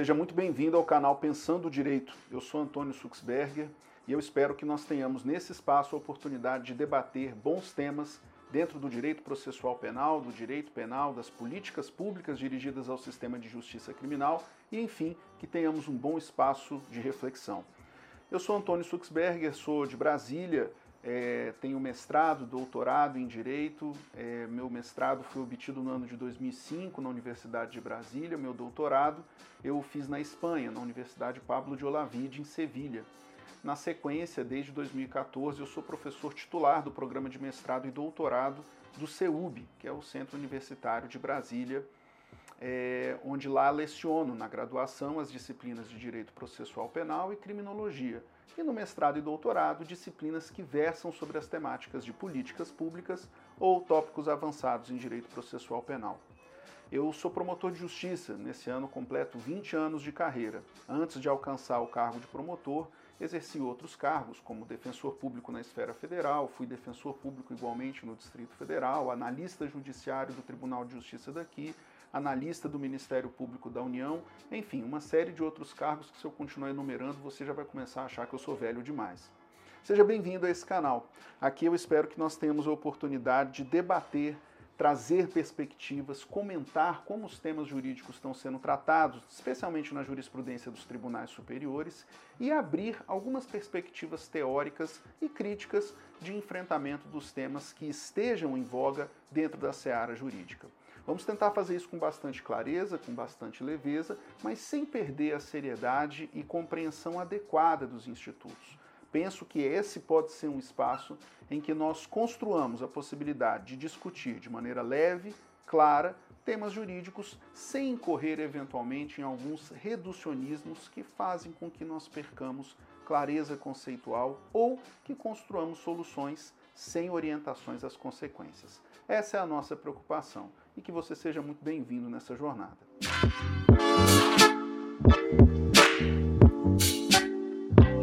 Seja muito bem-vindo ao canal Pensando o Direito. Eu sou Antônio Suxberger e eu espero que nós tenhamos nesse espaço a oportunidade de debater bons temas dentro do direito processual penal, do direito penal, das políticas públicas dirigidas ao sistema de justiça criminal e, enfim, que tenhamos um bom espaço de reflexão. Eu sou Antônio Suxberger, sou de Brasília, é, tenho mestrado, doutorado em Direito. É, meu mestrado foi obtido no ano de 2005 na Universidade de Brasília. Meu doutorado eu fiz na Espanha, na Universidade Pablo de Olavide, em Sevilha. Na sequência, desde 2014, eu sou professor titular do programa de mestrado e doutorado do CEUB, que é o Centro Universitário de Brasília, é, onde lá leciono na graduação as disciplinas de Direito Processual Penal e Criminologia, e no mestrado e doutorado disciplinas que versam sobre as temáticas de políticas públicas ou tópicos avançados em Direito Processual Penal. Eu sou promotor de justiça, nesse ano completo 20 anos de carreira. Antes de alcançar o cargo de promotor, exerci outros cargos, como defensor público na esfera federal, fui defensor público igualmente no Distrito Federal, analista judiciário do Tribunal de Justiça daqui, analista do Ministério Público da União, enfim, uma série de outros cargos que se eu continuar enumerando, você já vai começar a achar que eu sou velho demais. Seja bem-vindo a esse canal. Aqui eu espero que nós tenhamos a oportunidade de debater trazer perspectivas, comentar como os temas jurídicos estão sendo tratados, especialmente na jurisprudência dos tribunais superiores, e abrir algumas perspectivas teóricas e críticas de enfrentamento dos temas que estejam em voga dentro da seara jurídica. Vamos tentar fazer isso com bastante clareza, com bastante leveza, mas sem perder a seriedade e compreensão adequada dos institutos. Penso que esse pode ser um espaço em que nós construamos a possibilidade de discutir de maneira leve, clara, temas jurídicos sem incorrer eventualmente em alguns reducionismos que fazem com que nós percamos clareza conceitual ou que construamos soluções sem orientações às consequências. Essa é a nossa preocupação e que você seja muito bem-vindo nessa jornada.